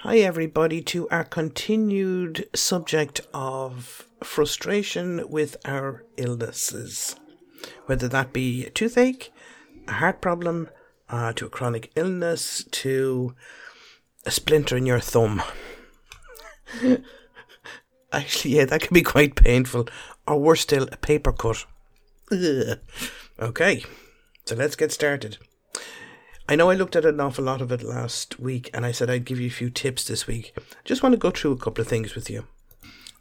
Hi, everybody, to our continued subject of frustration with our illnesses. Whether that be a toothache, a heart problem, uh, to a chronic illness, to a splinter in your thumb. Actually, yeah, that can be quite painful. Or worse still, a paper cut. Ugh. Okay, so let's get started. I know I looked at an awful lot of it last week and I said I'd give you a few tips this week. Just want to go through a couple of things with you.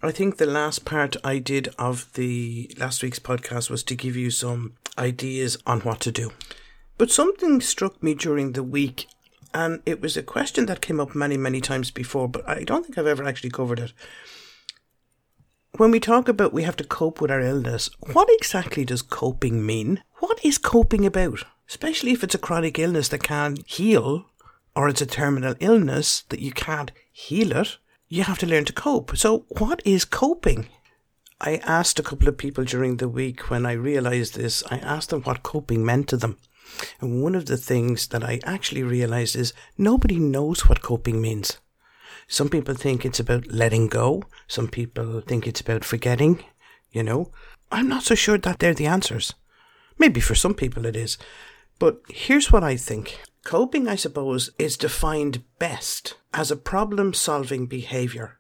I think the last part I did of the last week's podcast was to give you some ideas on what to do. But something struck me during the week and it was a question that came up many, many times before, but I don't think I've ever actually covered it. When we talk about we have to cope with our illness, what exactly does coping mean? What is coping about? Especially if it's a chronic illness that can't heal or it's a terminal illness that you can't heal it, you have to learn to cope. So, what is coping? I asked a couple of people during the week when I realized this, I asked them what coping meant to them. And one of the things that I actually realized is nobody knows what coping means. Some people think it's about letting go. Some people think it's about forgetting, you know. I'm not so sure that they're the answers. Maybe for some people it is. But here's what I think. Coping, I suppose, is defined best as a problem solving behavior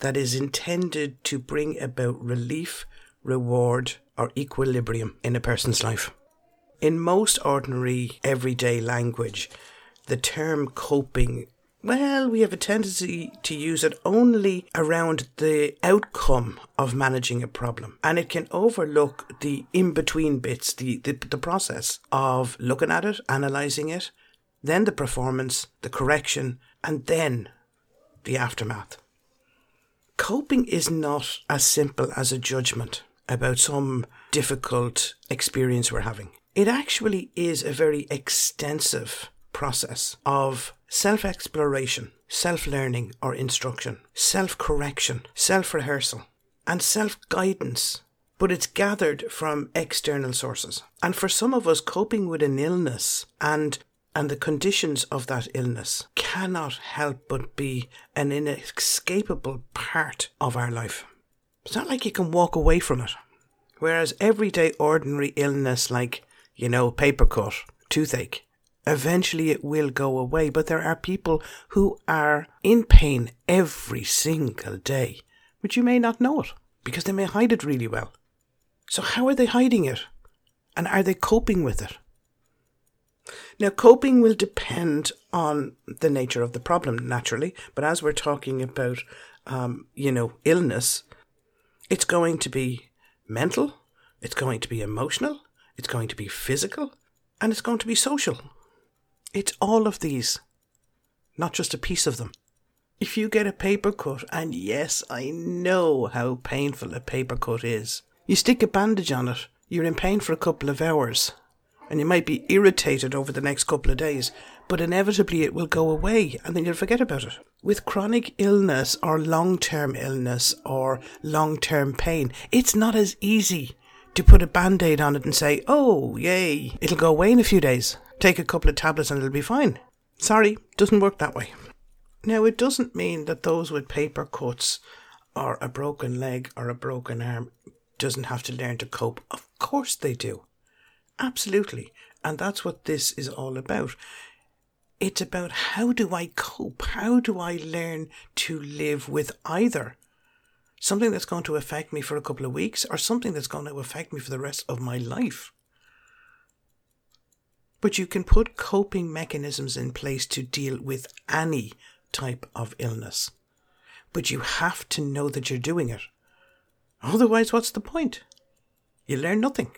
that is intended to bring about relief, reward, or equilibrium in a person's life. In most ordinary, everyday language, the term coping well, we have a tendency to use it only around the outcome of managing a problem. And it can overlook the in between bits, the, the, the process of looking at it, analysing it, then the performance, the correction, and then the aftermath. Coping is not as simple as a judgment about some difficult experience we're having. It actually is a very extensive process of self exploration, self learning or instruction, self correction, self rehearsal, and self guidance. But it's gathered from external sources. And for some of us, coping with an illness and and the conditions of that illness cannot help but be an inescapable part of our life. It's not like you can walk away from it. Whereas everyday ordinary illness like, you know, paper cut, toothache, Eventually it will go away, but there are people who are in pain every single day, but you may not know it because they may hide it really well. So, how are they hiding it? And are they coping with it? Now, coping will depend on the nature of the problem, naturally, but as we're talking about, um, you know, illness, it's going to be mental, it's going to be emotional, it's going to be physical, and it's going to be social. It's all of these, not just a piece of them. If you get a paper cut, and yes, I know how painful a paper cut is, you stick a bandage on it, you're in pain for a couple of hours, and you might be irritated over the next couple of days, but inevitably it will go away and then you'll forget about it. With chronic illness or long term illness or long term pain, it's not as easy to put a band aid on it and say, oh, yay, it'll go away in a few days take a couple of tablets and it'll be fine. Sorry, doesn't work that way. Now, it doesn't mean that those with paper cuts or a broken leg or a broken arm doesn't have to learn to cope. Of course they do. Absolutely. And that's what this is all about. It's about how do I cope? How do I learn to live with either something that's going to affect me for a couple of weeks or something that's going to affect me for the rest of my life? But you can put coping mechanisms in place to deal with any type of illness. But you have to know that you're doing it. Otherwise, what's the point? You learn nothing.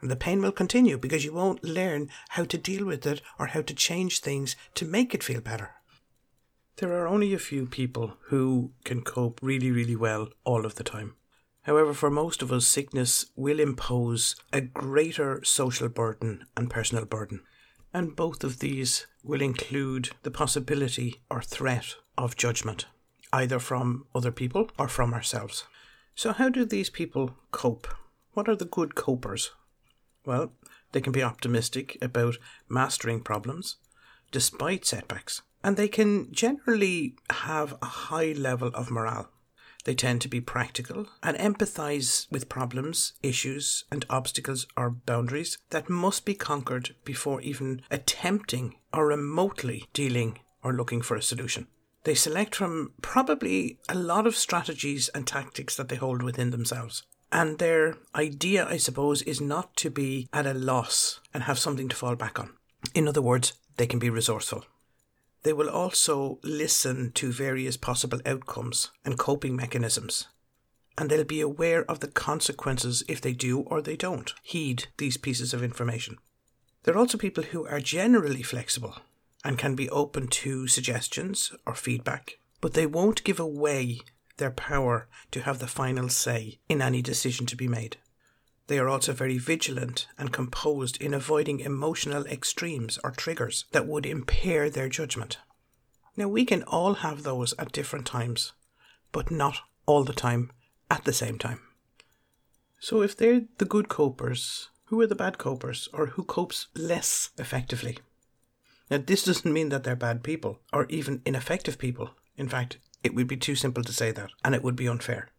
And the pain will continue because you won't learn how to deal with it or how to change things to make it feel better. There are only a few people who can cope really, really well all of the time. However, for most of us, sickness will impose a greater social burden and personal burden. And both of these will include the possibility or threat of judgment, either from other people or from ourselves. So, how do these people cope? What are the good copers? Well, they can be optimistic about mastering problems despite setbacks And they can generally have a high level of morale. They tend to be practical and empathize with problems, issues, and obstacles or boundaries that must be conquered before even attempting or remotely dealing or looking for a solution. They select from probably a lot of strategies and tactics that they hold within themselves. And their idea, I suppose, is not to be at a loss and have something to fall back on. In other words, they can be resourceful. They will also listen to various possible outcomes and coping mechanisms. And they'll be aware of the consequences if they do or they don't heed these pieces of information. There are also people who are generally flexible and can be open to suggestions or feedback, but they won't give away their power to have the final say in any decision to be made. They are also very vigilant and composed in avoiding emotional extremes or triggers that would impair their judgment. Now, we can all have those at different times, but not all the time at the same time. So, if they're the good copers, who are the bad copers, or who copes less effectively? Now, this doesn't mean that they're bad people or even ineffective people. In fact, it would be too simple to say that, and it would be unfair.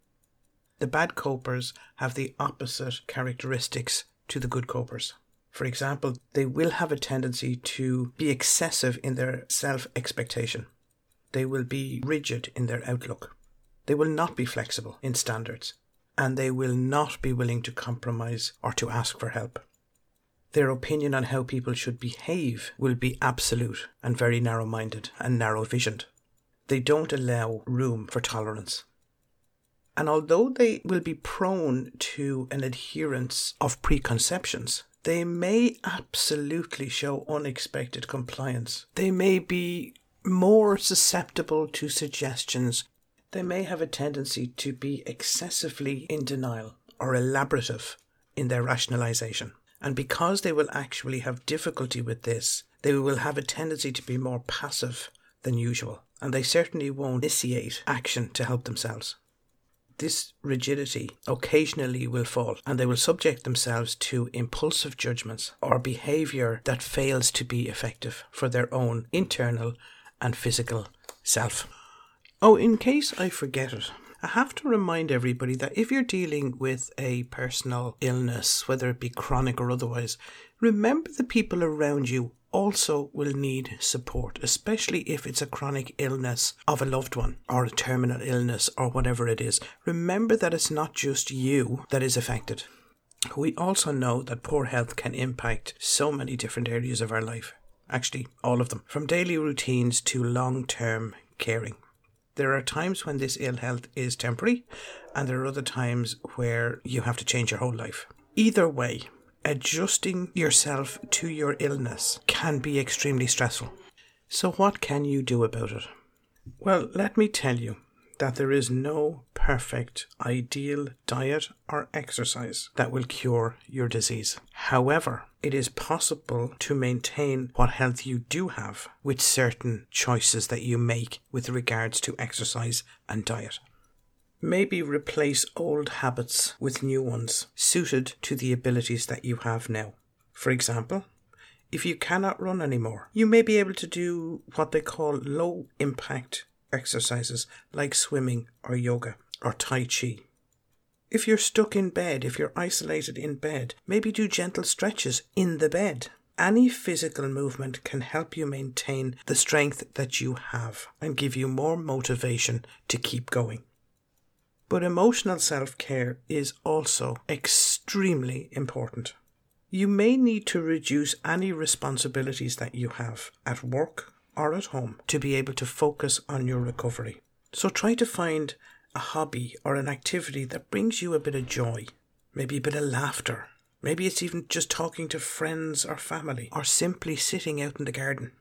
The bad copers have the opposite characteristics to the good copers. For example, they will have a tendency to be excessive in their self expectation. They will be rigid in their outlook. They will not be flexible in standards. And they will not be willing to compromise or to ask for help. Their opinion on how people should behave will be absolute and very narrow minded and narrow visioned. They don't allow room for tolerance. And although they will be prone to an adherence of preconceptions, they may absolutely show unexpected compliance. They may be more susceptible to suggestions. They may have a tendency to be excessively in denial or elaborative in their rationalization. And because they will actually have difficulty with this, they will have a tendency to be more passive than usual. And they certainly won't initiate action to help themselves. This rigidity occasionally will fall, and they will subject themselves to impulsive judgments or behaviour that fails to be effective for their own internal and physical self. Oh, in case I forget it, I have to remind everybody that if you're dealing with a personal illness, whether it be chronic or otherwise, remember the people around you also will need support, especially if it's a chronic illness of a loved one or a terminal illness or whatever it is. Remember that it's not just you that is affected. We also know that poor health can impact so many different areas of our life. Actually, all of them, from daily routines to long term caring. There are times when this ill health is temporary, and there are other times where you have to change your whole life. Either way, adjusting yourself to your illness can be extremely stressful. So, what can you do about it? Well, let me tell you that there is no perfect, ideal diet or exercise that will cure your disease. However, it is possible to maintain what health you do have with certain choices that you make with regards to exercise and diet. Maybe replace old habits with new ones suited to the abilities that you have now. For example, if you cannot run anymore, you may be able to do what they call low impact exercises like swimming or yoga or Tai Chi. If you're stuck in bed, if you're isolated in bed, maybe do gentle stretches in the bed. Any physical movement can help you maintain the strength that you have and give you more motivation to keep going. But emotional self care is also extremely important. You may need to reduce any responsibilities that you have at work or at home to be able to focus on your recovery. So try to find a hobby or an activity that brings you a bit of joy, maybe a bit of laughter. Maybe it's even just talking to friends or family or simply sitting out in the garden.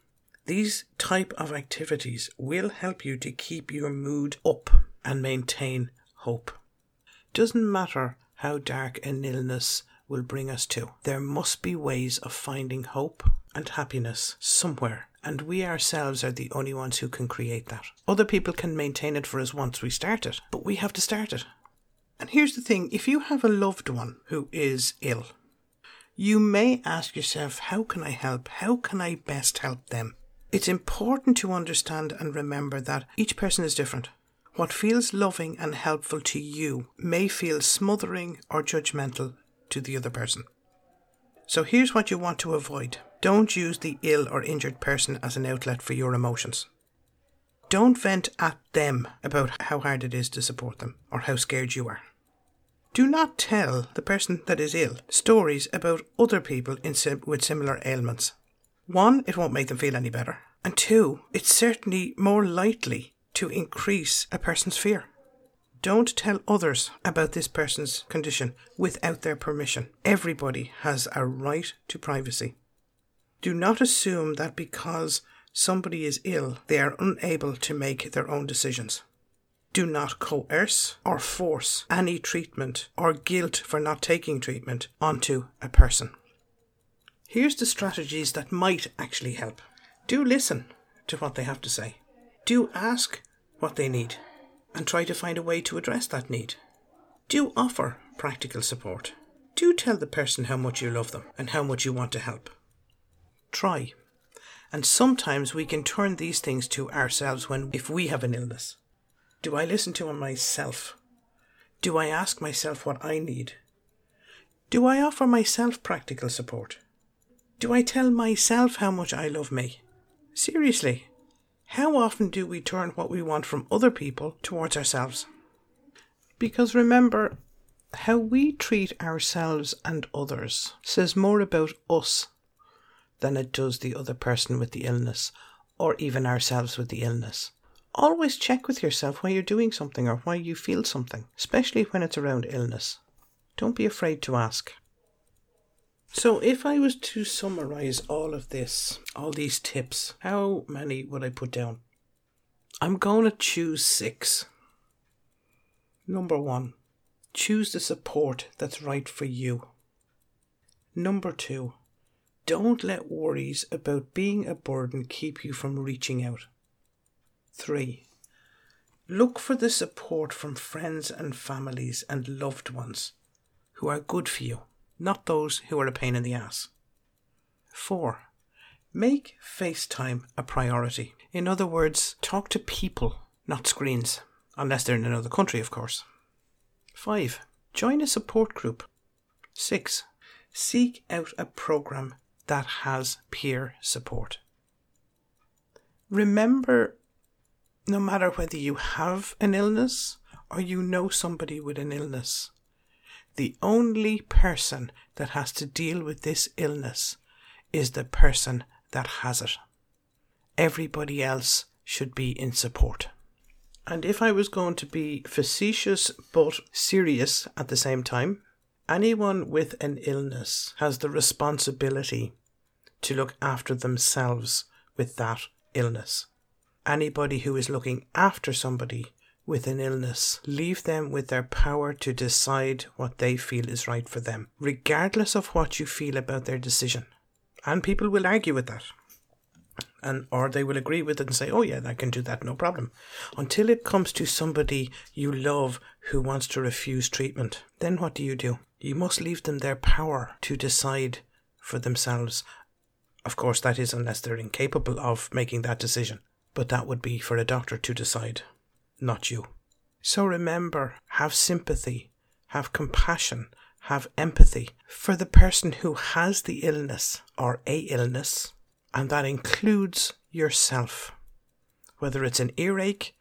These type of activities will help you to keep your mood up and maintain hope. Doesn't matter how dark an illness will bring us to. There must be ways of finding hope and happiness somewhere and we ourselves are the only ones who can create that. Other people can maintain it for us once we start it, but we have to start it. And here's the thing if you have a loved one who is ill, you may ask yourself, how can I help? How can I best help them? It's important to understand and remember that each person is different. What feels loving and helpful to you may feel smothering or judgmental to the other person. So here's what you want to avoid don't use the ill or injured person as an outlet for your emotions. Don't vent at them about how hard it is to support them or how scared you are. Do not tell the person that is ill stories about other people sim- with similar ailments. One, it won't make them feel any better. And two, it's certainly more likely to increase a person's fear. Don't tell others about this person's condition without their permission. Everybody has a right to privacy. Do not assume that because somebody is ill, they are unable to make their own decisions. Do not coerce or force any treatment or guilt for not taking treatment onto a person. Here's the strategies that might actually help. Do listen to what they have to say. Do ask what they need and try to find a way to address that need. Do offer practical support. Do tell the person how much you love them and how much you want to help. Try and sometimes we can turn these things to ourselves when if we have an illness. Do I listen to myself? Do I ask myself what I need? Do I offer myself practical support? Do I tell myself how much I love me? Seriously, how often do we turn what we want from other people towards ourselves? Because remember, how we treat ourselves and others says more about us than it does the other person with the illness, or even ourselves with the illness. Always check with yourself why you're doing something or why you feel something, especially when it's around illness. Don't be afraid to ask. So, if I was to summarize all of this, all these tips, how many would I put down? I'm going to choose six. Number one, choose the support that's right for you. Number two, don't let worries about being a burden keep you from reaching out. 3. Look for the support from friends and families and loved ones who are good for you, not those who are a pain in the ass. 4. Make FaceTime a priority. In other words, talk to people, not screens, unless they're in another country, of course. 5. Join a support group. 6. Seek out a program that has peer support. Remember, no matter whether you have an illness or you know somebody with an illness, the only person that has to deal with this illness is the person that has it. Everybody else should be in support. And if I was going to be facetious but serious at the same time, anyone with an illness has the responsibility to look after themselves with that illness. Anybody who is looking after somebody with an illness, leave them with their power to decide what they feel is right for them, regardless of what you feel about their decision. And people will argue with that. And or they will agree with it and say, Oh yeah, I can do that, no problem. Until it comes to somebody you love who wants to refuse treatment, then what do you do? You must leave them their power to decide for themselves of course, that is unless they're incapable of making that decision. But that would be for a doctor to decide, not you. So remember, have sympathy, have compassion, have empathy for the person who has the illness or a illness, and that includes yourself. Whether it's an earache,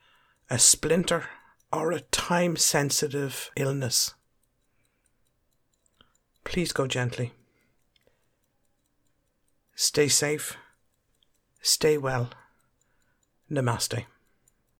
a splinter, or a time sensitive illness. Please go gently. Stay safe. Stay well. Namaste.